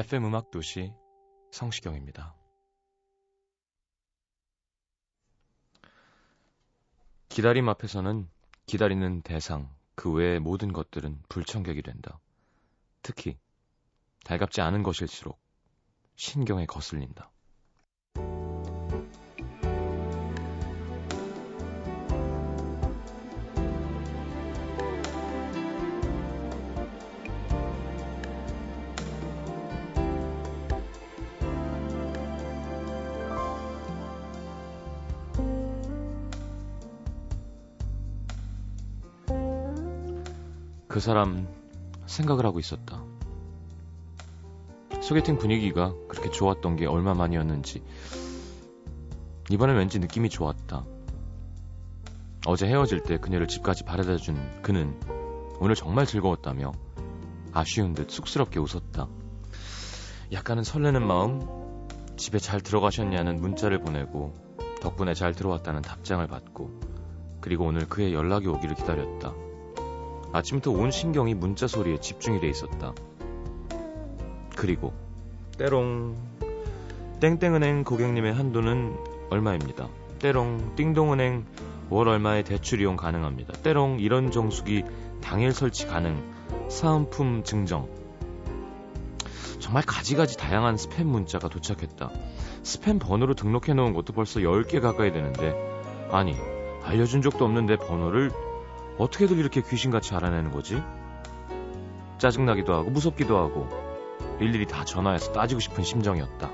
FM 음악 도시 성시경입니다. 기다림 앞에서는 기다리는 대상, 그 외의 모든 것들은 불청객이 된다. 특히 달갑지 않은 것일수록 신경에 거슬린다. 그 사람 생각을 하고 있었다. 소개팅 분위기가 그렇게 좋았던 게 얼마만이었는지 이번엔 왠지 느낌이 좋았다. 어제 헤어질 때 그녀를 집까지 바래다 준 그는 오늘 정말 즐거웠다며 아쉬운 듯 쑥스럽게 웃었다. 약간은 설레는 마음, 집에 잘 들어가셨냐는 문자를 보내고 덕분에 잘 들어왔다는 답장을 받고 그리고 오늘 그의 연락이 오기를 기다렸다. 아침부터 온 신경이 문자 소리에 집중이 돼 있었다. 그리고 때롱 땡땡은행 고객님의 한도는 얼마입니다. 때롱 띵동은행 월 얼마의 대출 이용 가능합니다. 때롱 이런 정수기 당일 설치 가능 사은품 증정 정말 가지가지 다양한 스팸 문자가 도착했다. 스팸 번호로 등록해 놓은 것도 벌써 10개 가까이 되는데 아니 알려준 적도 없는데 번호를 어떻게들 이렇게 귀신같이 알아내는 거지? 짜증나기도 하고 무섭기도 하고 일일이 다 전화해서 따지고 싶은 심정이었다.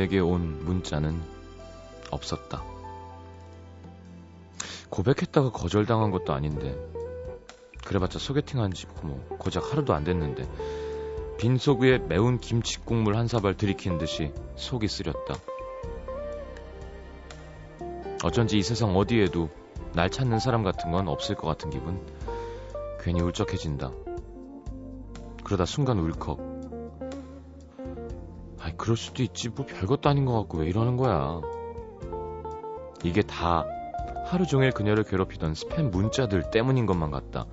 그에게 온 문자는 없었다. 고백했다가 거절당한 것도 아닌데, 그래봤자 소개팅 한 지 뭐 고작 하루도 안 됐는데, 빈속 위에 매운 김치 국물 한 사발 들이킨 듯이 속이 쓰렸다. 어쩐지 이 세상 어디에도 날 찾는 사람 같은 건 없을 것 같은 기분. 괜히 울적해진다. 그러다 순간 울컥. 아이, 그럴 수도 있지. 뭐 별것도 아닌 것 같고 왜 이러는 거야. 이게 다 하루 종일 그녀를 괴롭히던 스팸 문자들 때문인 것만 같다.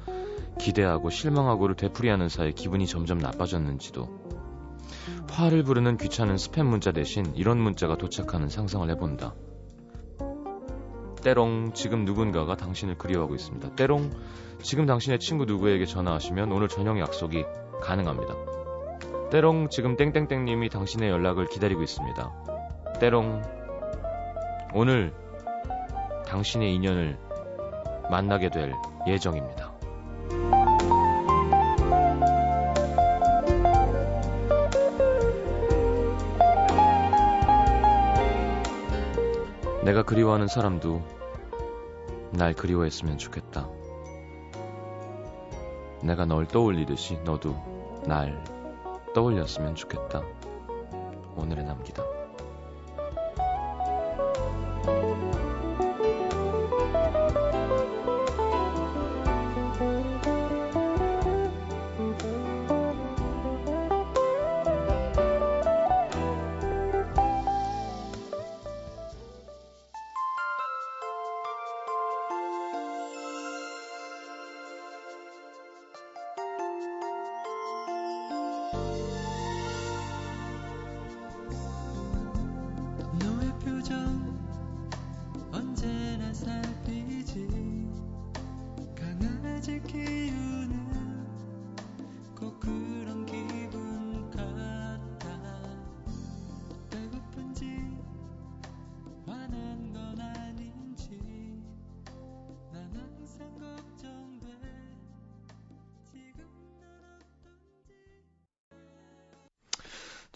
기대하고 실망하고를 되풀이하는 사이 기분이 점점 나빠졌는지도. 화를 부르는 귀찮은 스팸 문자 대신 이런 문자가 도착하는 상상을 해본다. 때롱, 지금 누군가가 당신을 그리워하고 있습니다. 때롱, 지금 당신의 친구 누구에게 전화하시면 오늘 저녁 약속이 가능합니다. 때롱, 지금 땡땡땡님이 당신의 연락을 기다리고 있습니다. 때롱, 오늘 당신의 인연을 만나게 될 예정입니다. 내가 그리워하는 사람도 날 그리워했으면 좋겠다. 내가 널 떠올리듯이 너도 날 떠올렸으면 좋겠다. 오늘의 남기다.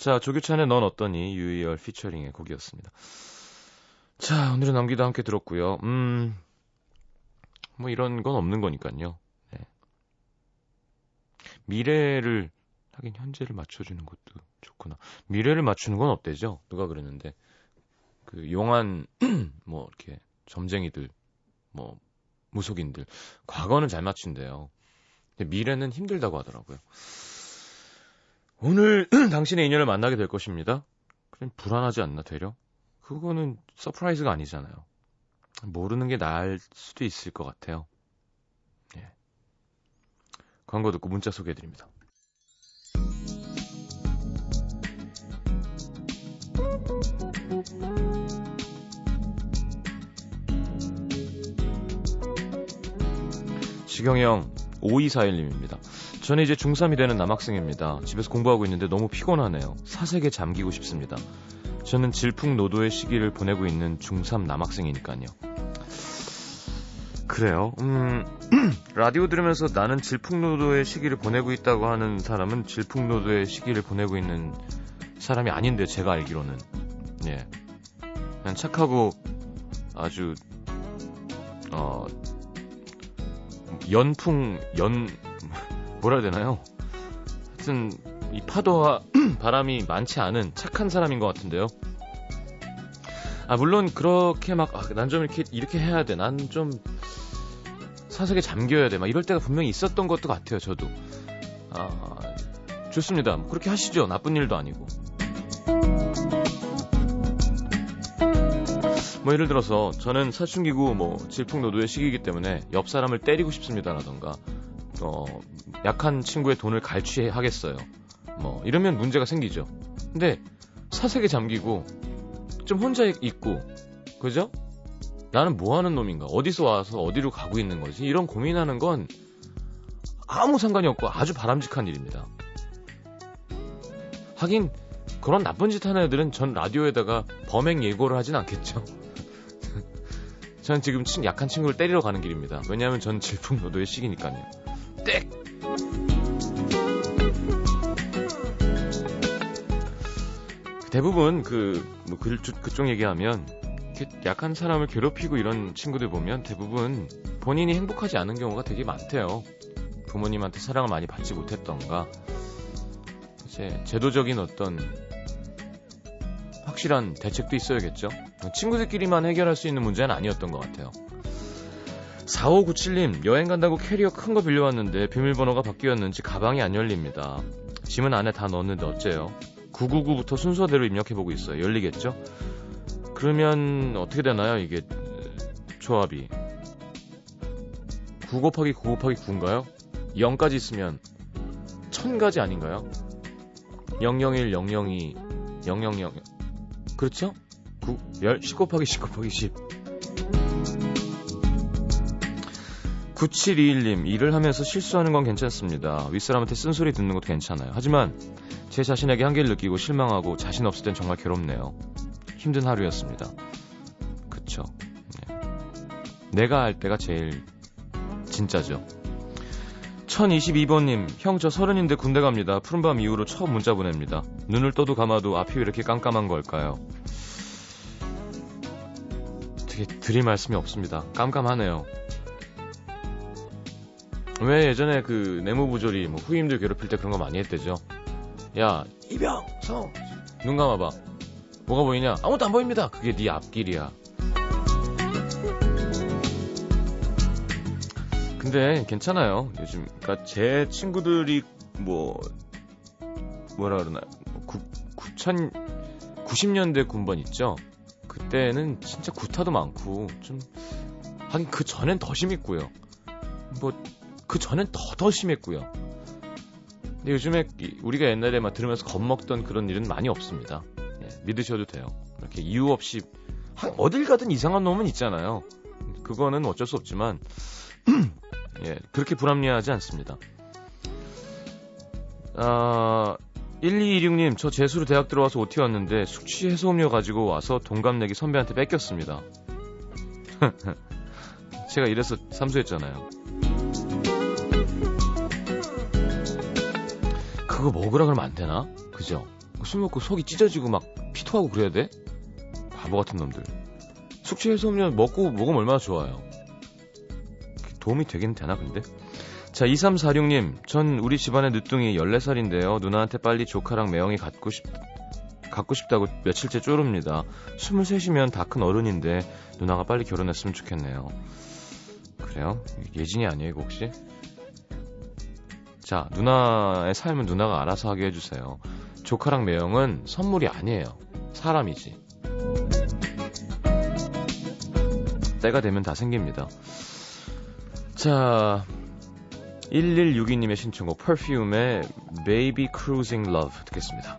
자, 조규찬의 넌 어떠니? 유이열 피처링의 곡이었습니다. 자, 오늘은 남기도 함께 들었고요. 음, 뭐 이런 건 없는 거니까요. 네. 미래를 하긴 현재를 맞춰주는 것도 좋구나. 미래를 맞추는 건 어때죠? 누가 그랬는데 그 용한 뭐 이렇게 점쟁이들 뭐 무속인들 과거는 잘 맞춘대요. 근데 미래는 힘들다고 하더라고요. 오늘 당신의 인연을 만나게 될 것입니다. 그럼 불안하지 않나 되려? 그거는 surprise가 아니잖아요. 모르는 게 나을 수도 있을 것 같아요. 예. 광고 듣고 문자 소개해드립니다. 지경형 5241님입니다. 저는 이제 중3이 되는 남학생입니다. 집에서 공부하고 있는데 너무 피곤하네요. 사색에 잠기고 싶습니다. 저는 질풍노도의 시기를 보내고 있는 중3 남학생이니까요. 그래요. 음, 라디오 들으면서 나는 질풍노도의 시기를 보내고 있다고 하는 사람은 질풍노도의 시기를 보내고 있는 사람이 아닌데 제가 알기로는 예, 그냥 착하고 아주 어 연풍 연 뭐라 해야 되나요? 하여튼 이 파도와 바람이 많지 않은 착한 사람인 것 같은데요. 아 물론 그렇게 막 난 좀 이렇게 이렇게 해야 돼. 난 좀 사석에 잠겨야 돼. 막 이럴 때가 분명히 있었던 것도 같아요. 저도. 아 좋습니다. 그렇게 하시죠. 나쁜 일도 아니고. 뭐 예를 들어서 저는 사춘기고 뭐 질풍노도의 시기이기 때문에 옆 사람을 때리고 싶습니다라던가 어 약한 친구의 돈을 갈취하겠어요. 뭐 이러면 문제가 생기죠. 근데 사색에 잠기고 좀 혼자 있고 그죠? 나는 뭐 하는 놈인가? 어디서 와서 어디로 가고 있는 거지? 이런 고민하는 건 아무 상관이 없고 아주 바람직한 일입니다. 하긴 그런 나쁜 짓 하는 애들은 전 라디오에다가 범행 예고를 하진 않겠죠. 전 지금 친, 약한 친구를 때리러 가는 길입니다. 왜냐하면 전 질풍노도의 시기니까요. 땡! 대부분 그, 뭐, 그, 그쪽 얘기하면, 약한 사람을 괴롭히고 이런 친구들 보면 대부분 본인이 행복하지 않은 경우가 되게 많대요. 부모님한테 사랑을 많이 받지 못했던가, 이제 제도적인 어떤 확실한 대책도 있어야겠죠. 친구들끼리만 해결할 수 있는 문제는 아니었던 것 같아요. 4597님, 여행 간다고 캐리어 큰 거 빌려왔는데 비밀번호가 바뀌었는지 가방이 안 열립니다. 짐은 안에 다 넣었는데 어째요? 999부터 순서대로 입력해보고 있어요. 열리겠죠? 그러면 어떻게 되나요? 이게 조합이 9 곱하기 9 곱하기 9인가요? 0까지 있으면 1000가지 아닌가요? 001, 002, 000 그렇죠? 9, 10, 10 곱하기 10 곱하기 10 9721님, 일을 하면서 실수하는 건 괜찮습니다. 윗사람한테 쓴소리 듣는 것도 괜찮아요. 하지만 제 자신에게 한계를 느끼고 실망하고 자신 없을 땐 정말 괴롭네요. 힘든 하루였습니다. 그쵸. 네. 내가 할 때가 제일 진짜죠. 1022번님, 형 저 서른인데 군대 갑니다. 푸른밤 이후로 처음 문자 보냅니다. 눈을 떠도 감아도 앞이 왜 이렇게 깜깜한 걸까요? 되게 드릴 말씀이 없습니다. 깜깜하네요. 왜 예전에 그 내무부조리 뭐 후임들 괴롭힐 때 그런 거 많이 했대죠. 야 이병 성 눈 감아봐. 뭐가 보이냐? 아무것도 안 보입니다. 그게 네 앞길이야. 근데 괜찮아요. 요즘 그러니까 제 친구들이 뭐 뭐라 그러나 9천 90년대 군번 있죠. 그때는 진짜 구타도 많고 좀 하긴 그 전엔 더 심했고요. 뭐 그 전엔 더 더 심했고요. 근데 요즘에 우리가 옛날에 막 들으면서 겁먹던 그런 일은 많이 없습니다. 예, 믿으셔도 돼요. 이렇게 이유 없이 어딜 가든 이상한 놈은 있잖아요. 그거는 어쩔 수 없지만 예, 그렇게 불합리하지 않습니다. 아, 1226님, 저 재수로 대학 들어와서 OT 왔는데 숙취 해소 음료 가지고 와서 동갑내기 선배한테 뺏겼습니다. 제가 이래서 삼수했잖아요. 그거 먹으라 그러면 안 되나? 그죠? 술 먹고 속이 찢어지고 막 피토하고 그래야 돼? 바보 같은 놈들. 숙취 해소음료 먹고 먹으면 얼마나 좋아요. 도움이 되긴 되나 근데? 자 2346님 전 우리 집안의 늦둥이 14살인데요 누나한테 빨리 조카랑 매형이 갖고 싶 갖고 싶다고 며칠째 쪼릅니다 23이면 다 큰 어른인데 누나가 빨리 결혼했으면 좋겠네요 그래요? 예진이 아니에요 혹시? 자 누나의 삶은 누나가 알아서 하게 해주세요. 조카랑 매형은 선물이 아니에요. 사람이지. 때가 되면 다 생깁니다. 자 1162님의 신청곡 퍼퓸의 Baby Cruising Love 듣겠습니다.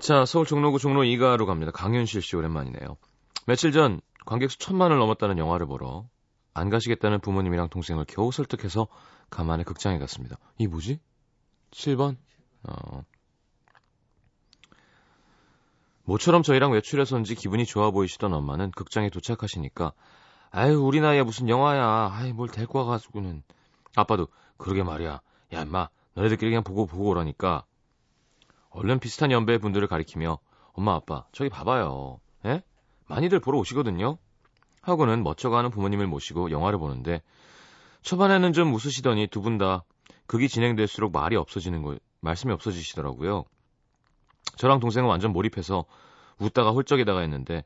자, 서울 종로구 종로 2가로 갑니다. 강현실 씨 오랜만이네요. 며칠 전 관객 수 천만을 넘었다는 영화를 보러 안 가시겠다는 부모님이랑 동생을 겨우 설득해서 가만히 극장에 갔습니다. 이 뭐지? 7번? 어. 모처럼 저희랑 외출해서인지 기분이 좋아 보이시던 엄마는 극장에 도착하시니까 아유 우리 나이에 무슨 영화야 아이 뭘 데리고 와가지고는 아빠도 그러게 말이야 야 임마 너네들끼리 그냥 보고 보고 오라니까 얼른 비슷한 연배의 분들을 가리키며 엄마 아빠 저기 봐봐요. 에? 많이들 보러 오시거든요. 하고는 멋져가는 부모님을 모시고 영화를 보는데 초반에는 좀 웃으시더니 두 분 다 극이 진행될수록 말이 없어지는 거 말씀이 없어지시더라고요. 저랑 동생은 완전 몰입해서 웃다가 홀쩍이다가 했는데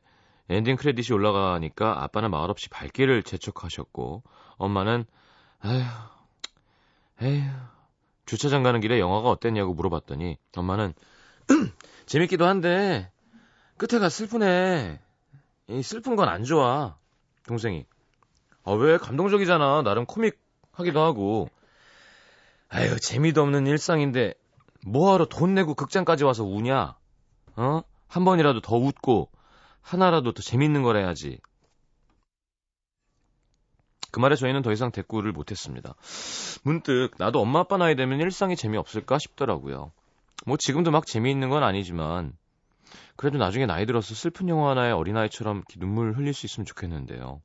엔딩 크레딧이 올라가니까 아빠는 말없이 발길을 재촉하셨고 엄마는 아휴 에휴 주차장 가는 길에 영화가 어땠냐고 물어봤더니 엄마는 재밌기도 한데 끝에가 슬프네. 이 슬픈 건 안 좋아. 동생이. 아, 왜 감동적이잖아. 나름 코믹 하기도 하고. 아유, 재미도 없는 일상인데 뭐하러 돈 내고 극장까지 와서 우냐? 어? 한 번이라도 더 웃고 하나라도 더 재밌는 걸 해야지. 그 말에 저희는 더 이상 대꾸를 못했습니다. 문득 나도 엄마 아빠 나이 되면 일상이 재미없을까 싶더라고요. 뭐 지금도 막 재미있는 건 아니지만 그래도 나중에 나이 들어서 슬픈 영화 하나의 어린아이처럼 눈물 흘릴 수 있으면 좋겠는데요.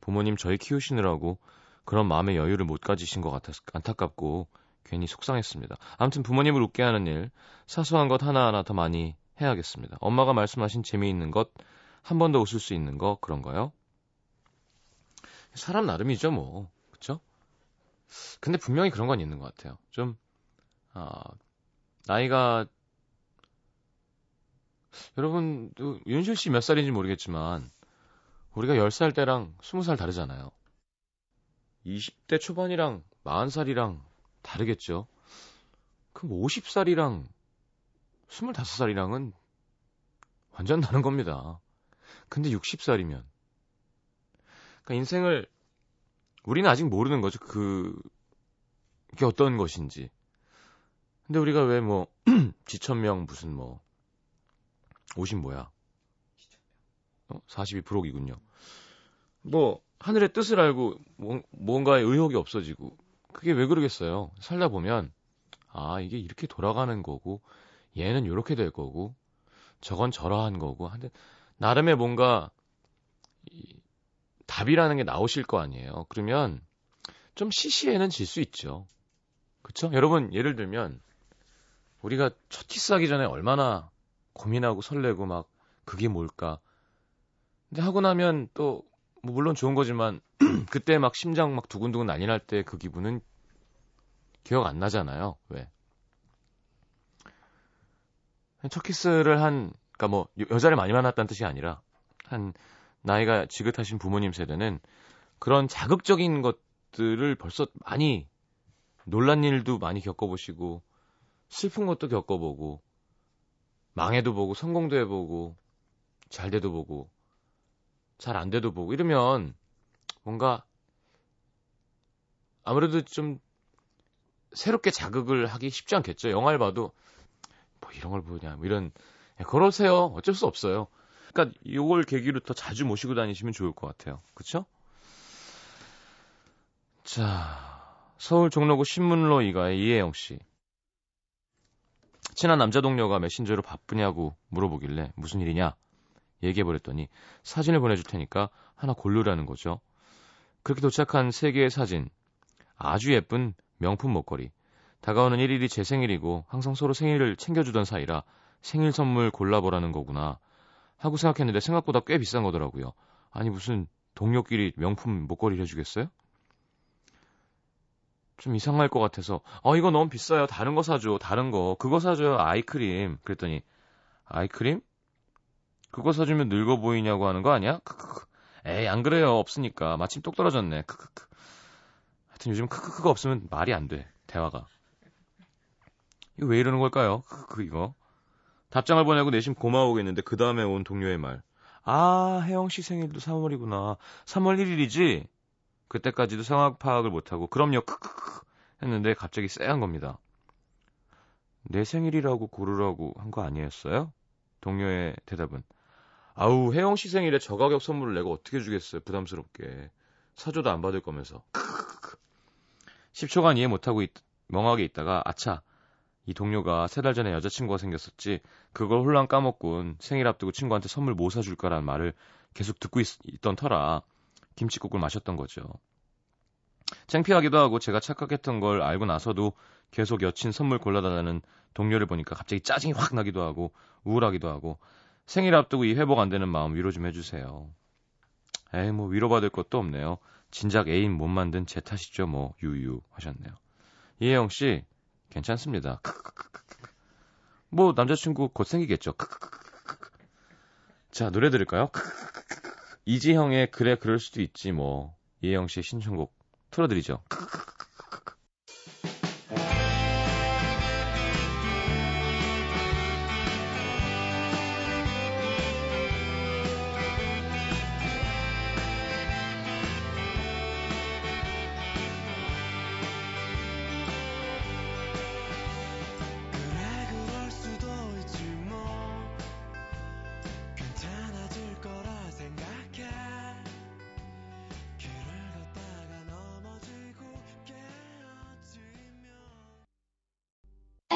부모님 저희 키우시느라고 그런 마음의 여유를 못 가지신 것 같아서 안타깝고 괜히 속상했습니다. 아무튼 부모님을 웃게 하는 일, 사소한 것 하나하나 더 많이 해야겠습니다. 엄마가 말씀하신 재미있는 것, 한 번 더 웃을 수 있는 거, 그런가요? 사람 나름이죠, 뭐. 그쵸? 근데 분명히 그런 건 있는 것 같아요. 좀, 아, 나이가, 여러분, 윤실 씨 몇 살인지 모르겠지만, 우리가 10살 때랑 20살 다르잖아요. 20대 초반이랑 40살이랑 다르겠죠. 그럼 50살이랑 25살이랑은 완전 다른 겁니다. 근데 60살이면 그러니까 인생을 우리는 아직 모르는 거죠. 그 이게 어떤 것인지. 근데 우리가 왜 뭐 지천명 무슨 뭐 50 뭐야? 어, 42%이군요. 뭐 하늘의 뜻을 알고 뭐, 뭔가에 의혹이 없어지고 그게 왜 그러겠어요? 살다 보면 아 이게 이렇게 돌아가는 거고 얘는 이렇게 될 거고 저건 저러한 거고 한데 나름의 뭔가 이, 답이라는 게 나오실 거 아니에요. 그러면 좀 시시해는 질 수 있죠. 그쵸? 여러분, 예를 들면, 우리가 첫 키스하기 전에 얼마나 고민하고 설레고 막, 그게 뭘까. 근데 하고 나면 또, 뭐 물론 좋은 거지만, 그때 막 심장 막 두근두근 난리 날 때 그 기분은 기억 안 나잖아요. 왜? 첫 키스를 한, 그니까 뭐, 여자를 많이 만났다는 뜻이 아니라, 한 나이가 지긋하신 부모님 세대는 그런 자극적인 것들을 벌써 많이 놀란 일도 많이 겪어보시고 슬픈 것도 겪어보고 망해도 보고 성공도 해보고 잘 돼도 보고 잘 안 돼도 보고 이러면 뭔가 아무래도 좀 새롭게 자극을 하기 쉽지 않겠죠. 영화를 봐도 뭐 이런 걸 보냐, 뭐 이런 예, 그러세요. 어쩔 수 없어요. 그러니까 요걸 계기로 더 자주 모시고 다니시면 좋을 것 같아요. 그쵸? 자, 서울 종로구 신문로 이가의 이혜영 씨. 친한 남자 동료가 메신저로 바쁘냐고 물어보길래 무슨 일이냐 얘기해버렸더니 사진을 보내줄 테니까 하나 고르라는 거죠. 그렇게 도착한 세 개의 사진. 아주 예쁜 명품 목걸이. 다가오는 1일이 제 생일이고 항상 서로 생일을 챙겨주던 사이라 생일 선물 골라보라는 거구나. 하고 생각했는데 생각보다 꽤 비싼 거더라고요. 아니 무슨 동료끼리 명품 목걸이를 해주겠어요? 좀 이상할 것 같아서 어 이거 너무 비싸요. 다른 거 사줘. 다른 거. 그거 사줘요. 아이크림. 그랬더니 아이크림? 그거 사주면 늙어 보이냐고 하는 거 아니야? 크크크. 에이 안 그래요. 없으니까. 마침 똑 떨어졌네. 크크크. 하여튼 요즘 크크크가 없으면 말이 안 돼. 대화가. 이거 왜 이러는 걸까요? 크크크 이거. 답장을 보내고 내심 고마워겠는데 그 다음에 온 동료의 말. 아 혜영 씨 생일도 3월이구나. 3월 1일이지? 그때까지도 상황 파악을 못하고 그럼요 크크크 했는데 갑자기 쎄한 겁니다. 내 생일이라고 고르라고 한 거 아니었어요? 동료의 대답은 아우 혜영 씨 생일에 저가격 선물을 내가 어떻게 주겠어요 부담스럽게 사줘도 안 받을 거면서 크크크 10초간 이해 못하고 있, 멍하게 있다가 아차 이 동료가 세 달 전에 여자친구가 생겼었지 그걸 홀랑 까먹군 생일 앞두고 친구한테 선물 뭐 사줄까라는 말을 계속 듣고 있, 있던 터라 김치국을 마셨던 거죠. 창피하기도 하고 제가 착각했던 걸 알고 나서도 계속 여친 선물 골라달라는 동료를 보니까 갑자기 짜증이 확 나기도 하고 우울하기도 하고 생일 앞두고 이 회복 안 되는 마음 위로 좀 해주세요. 에이 뭐 위로받을 것도 없네요. 진작 애인 못 만든 제 탓이죠 뭐 유유 하셨네요. 이혜영 씨 괜찮습니다. 뭐 남자친구 곧 생기겠죠. 자 노래 들을까요? 이지형의 그래 그럴 수도 있지 뭐 이혜영 씨의 신청곡 틀어드리죠.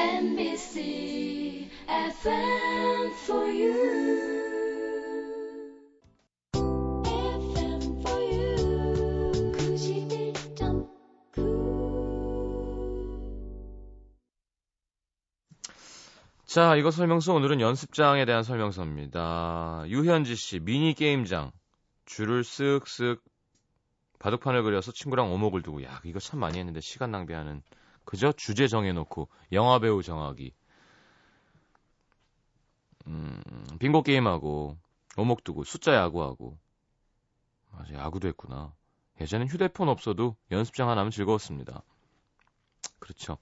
NBC FM for you. FM for you. 91.9. 자, 이거 설명서 오늘은 연습장에 대한 설명서입니다. 유현지 씨, 미니 게임장. 줄을 쓱쓱 바둑판을 그려서 친구랑 오목을 두고, 야, 이거 참 많이 했는데 시간 낭비하는. 그죠? 주제 정해놓고, 영화배우 정하기. 음, 빙고 게임하고, 오목 두고, 숫자 야구하고. 맞아, 야구도 했구나. 예전엔 휴대폰 없어도 연습장 하나면 즐거웠습니다. 그렇죠.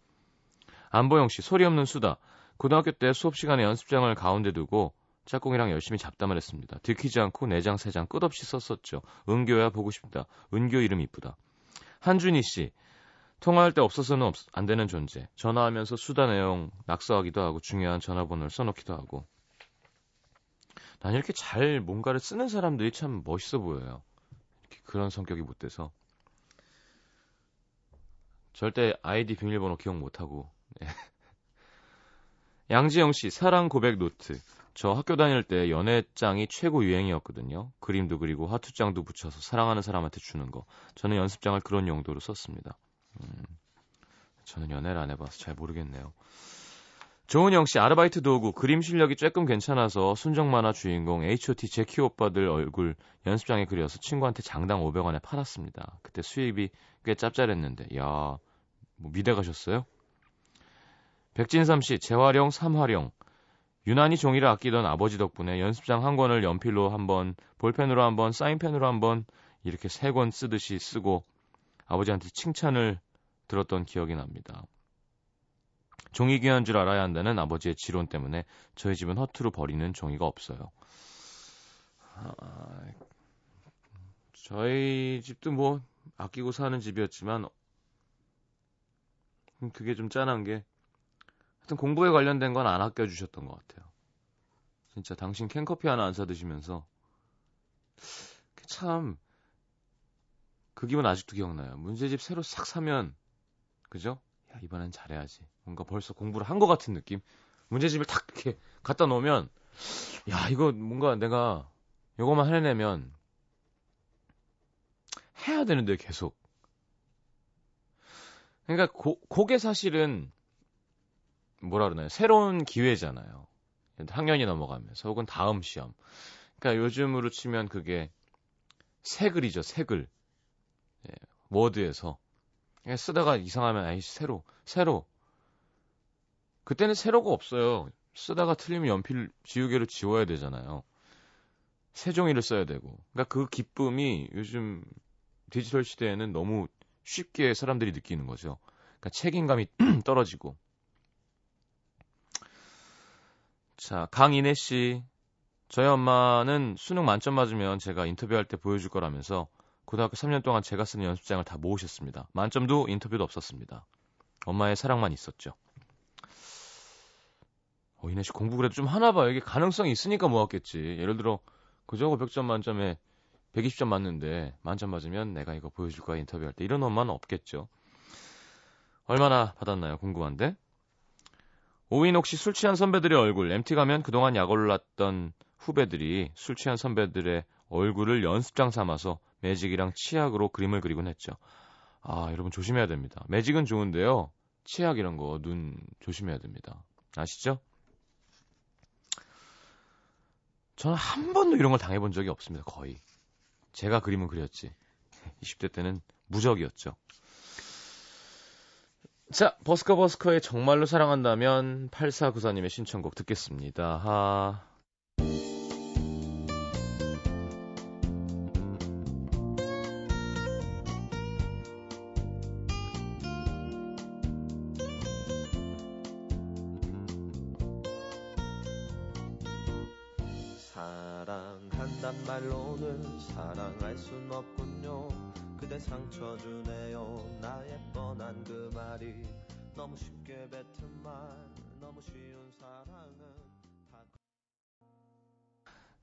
안보영 씨, 소리 없는 수다. 고등학교 때 수업 시간에 연습장을 가운데 두고 짝꿍이랑 열심히 잡담을 했습니다. 들키지 않고 4장, 3장 끝없이 썼었죠. 은교야 보고 싶다. 은교 이름 이쁘다. 한준희 씨, 통화할 때 없어서는 없, 안 되는 존재. 전화하면서 수다 내용 낙서하기도 하고 중요한 전화번호를 써놓기도 하고. 난 이렇게 잘 뭔가를 쓰는 사람들이 참 멋있어 보여요. 그런 성격이 못 돼서. 절대 아이디 비밀번호 기억 못하고. 네. 양지영 씨, 사랑 고백 노트. 저 학교 다닐 때 연애장이 최고 유행이었거든요. 그림도 그리고 화투장도 붙여서 사랑하는 사람한테 주는 거. 저는 연습장을 그런 용도로 썼습니다. 음, 저는 연애를 안 해봐서 잘 모르겠네요. 조은영 씨, 아르바이트 도구, 그림 실력이 조금 괜찮아서 순정 만화 주인공 H.O.T. 제키 오빠들 얼굴 연습장에 그려서 친구한테 장당 500원에 팔았습니다. 그때 수입이 꽤 짭짤했는데, 야, 뭐 미대 가셨어요? 백진삼 씨, 재활용, 삼활용. 유난히 종이를 아끼던 아버지 덕분에 연습장 한 권을 연필로 한 번, 볼펜으로 한 번, 사인펜으로 한 번, 이렇게 세 권 쓰듯이 쓰고 아버지한테 칭찬을 들었던 기억이 납니다. 종이 귀한 줄 알아야 한다는 아버지의 지론 때문에 저희 집은 허투루 버리는 종이가 없어요. 아, 저희 집도 뭐 아끼고 사는 집이었지만 음, 그게 좀 짠한 게 하여튼 공부에 관련된 건 안 아껴주셨던 것 같아요. 진짜 당신 캔커피 하나 안 사드시면서 참 그 기분 아직도 기억나요. 문제집 새로 싹 사면 그죠? 야 이번엔 잘해야지. 뭔가 벌써 공부를 한 것 같은 느낌. 문제집을 탁 이렇게 갖다 놓으면 야 이거 뭔가 내가 요거만 해내면 해야 되는데 계속. 그러니까 고, 그게 사실은 뭐라 그러나요? 새로운 기회잖아요. 학년이 넘어가면서 혹은 다음 시험. 그러니까 요즘으로 치면 그게 새글이죠, 새글. 예, 워드에서 쓰다가 이상하면 아이씨 새로, 새로. 그때는 새로가 없어요. 쓰다가 틀리면 연필 지우개로 지워야 되잖아요. 세종이를 써야 되고. 그러니까 그 기쁨이 요즘 디지털 시대에는 너무 쉽게 사람들이 느끼는 거죠. 그러니까 책임감이 떨어지고. 자, 강인혜 씨. 저희 엄마는 수능 만점 맞으면 제가 인터뷰할 때 보여줄 거라면서 고등학교 3년 동안 제가 쓰는 연습장을 다 모으셨습니다. 만점도 인터뷰도 없었습니다. 엄마의 사랑만 있었죠. 어, 이내 씨 공부 그래도 좀 하나 봐요. 이게 가능성이 있으니까 모았겠지. 예를 들어, 그저 500점 만점에 120점 맞는데 만점 맞으면 내가 이거 보여줄 거야 인터뷰할 때 이런 엄마는 없겠죠. 얼마나 받았나요? 궁금한데. 오인옥 씨 술 취한 선배들의 얼굴 MT 가면 그동안 약 올랐던 후배들이 술 취한 선배들의 얼굴을 연습장 삼아서 매직이랑 치약으로 그림을 그리곤 했죠. 아, 여러분 조심해야 됩니다. 매직은 좋은데요. 치약 이런 거 눈 조심해야 됩니다. 아시죠? 저는 한 번도 이런 걸 당해본 적이 없습니다. 거의. 제가 그림은 그렸지. 20대 때는 무적이었죠. 자, 버스커 버스커의 정말로 사랑한다면 8494님의 신청곡 듣겠습니다. 하... 사랑한단 말로는 사랑할 순 없군요 그대 상처 주네요 나의 뻔한 그 말이 너무 쉽게 뱉은 말 너무 쉬운 사랑은 다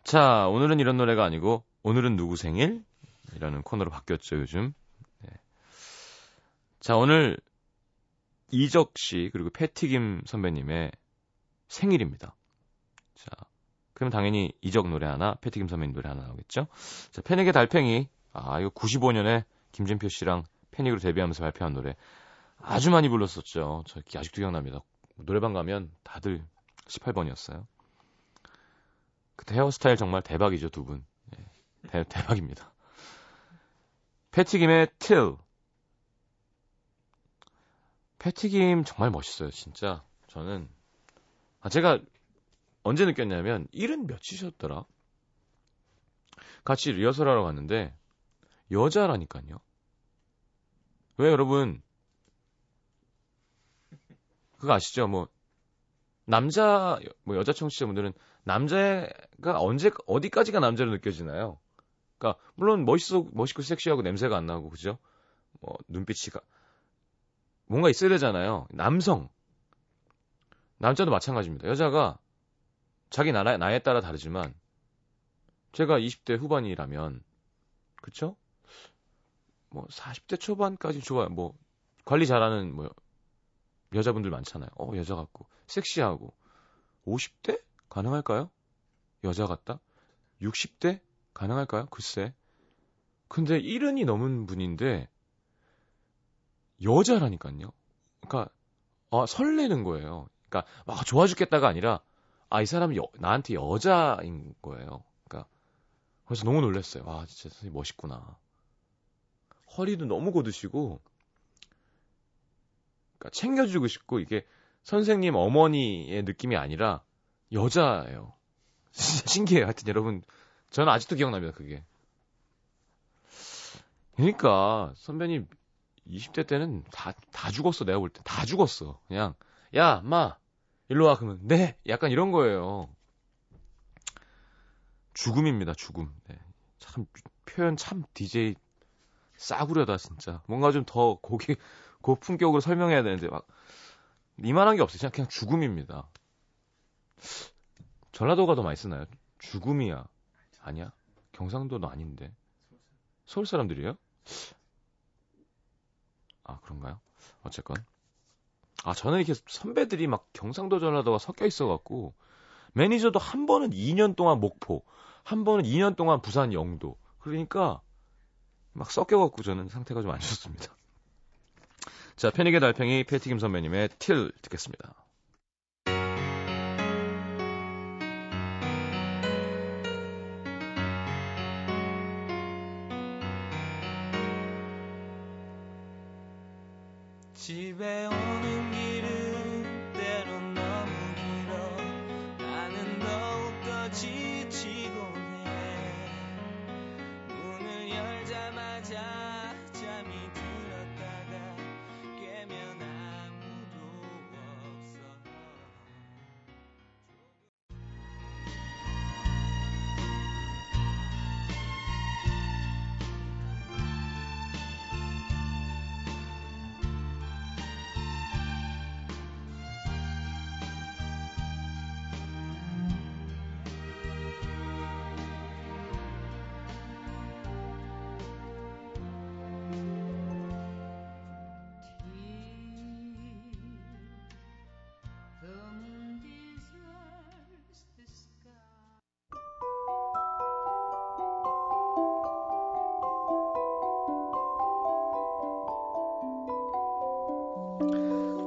자, 오늘은 이런 노래가 아니고 오늘은 누구 생일? 이라는 코너로 바뀌었죠, 요즘. 네. 자, 오늘 이적 씨 그리고 패티김 선배님의 생일입니다. 자, 그럼 당연히 이적 노래 하나, 패티 김 선배님 노래 하나 나오겠죠? 자, 패닉의 달팽이. 아, 이거 95년에 김진표 씨랑 패닉으로 데뷔하면서 발표한 노래. 아주 많이 불렀었죠. 저 아직도 기억납니다. 노래방 가면 다들 18번이었어요. 그때 헤어스타일 정말 대박이죠, 두 분. 예, 대, 대박입니다. 패티김의 Till. 패티김 정말 멋있어요, 진짜. 저는. 아, 제가 언제 느꼈냐면, 일은 몇이셨더라? 같이 리허설하러 갔는데, 여자라니까요. 왜 여러분, 그거 아시죠? 뭐, 남자, 뭐 여자 청취자분들은 남자가 언제, 어디까지가 남자로 느껴지나요? 그러니까, 물론 멋있어, 멋있고 섹시하고 냄새가 안 나고, 그죠? 뭐, 눈빛이 가, 뭔가 있어야 되잖아요. 남성. 남자도 마찬가지입니다. 여자가 자기 나라, 나이에 따라 다르지만, 제가 20대 후반이라면, 그쵸? 뭐, 40대 초반까지 좋아요. 뭐, 관리 잘하는, 뭐, 여자분들 많잖아요. 어, 여자 같고, 섹시하고. 50대? 가능할까요? 여자 같다? 60대? 가능할까요? 글쎄. 근데 70이 넘은 분인데, 여자라니까요. 그러니까, 아, 설레는 거예요. 그러니까, 막 좋아 죽겠다가 아니라, 아, 이 사람이 여, 나한테 여자인 거예요. 그러니까, 그래서 너무 놀랐어요. 와, 진짜 선생님 멋있구나. 허리도 너무 곧으시고, 그러니까 챙겨주고 싶고, 이게 선생님 어머니의 느낌이 아니라 여자예요. 신기해요. 하여튼 여러분, 저는 아직도 기억납니다, 그게. 그러니까, 선배님, 20대 때는 다, 다 죽었어, 내가 볼 때. 다 죽었어. 그냥, 야, 마, 일로 와, 그러면, 네! 약간 이런 거예요. 죽음입니다, 죽음. 네. 참, 표현 참 DJ 싸구려다 진짜. 뭔가 좀 더 고기 고품격으로 설명해야 되는데 막 이만한 게 없어요. 그냥 그냥 죽음입니다. 전라도가 더 많이 쓰나요? 죽음이야. 아니야? 경상도도 아닌데. 서울 사람들이에요? 아, 그런가요? 어쨌건. 아, 저는 이렇게 선배들이 막 경상도 전라도가 섞여 있어갖고, 매니저도 한 번은 2년 동안 목포, 한 번은 2년 동안 부산 영도. 그러니까, 막 섞여갖고 저는 상태가 좀 안 좋습니다. 자, 패닉의 달팽이 패티김 선배님의 틸 듣겠습니다.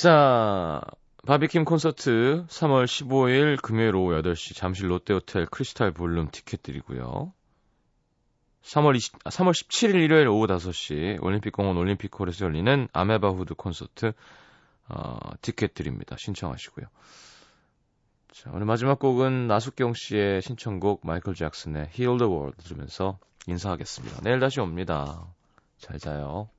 자, 바비킴 콘서트 3월 15일 금요일 오후 8시 잠실 롯데호텔 크리스탈 볼룸 티켓 드리고요. 3월 20, 아, 3월 17일 일요일 오후 5시 올림픽공원 올림픽홀에서 열리는 아메바 후드 콘서트 어, 티켓 드립니다. 신청하시고요. 자, 오늘 마지막 곡은 나숙경 씨의 신청곡 마이클 잭슨의 Heal the World 들으면서 인사하겠습니다. 내일 다시 옵니다. 잘 자요.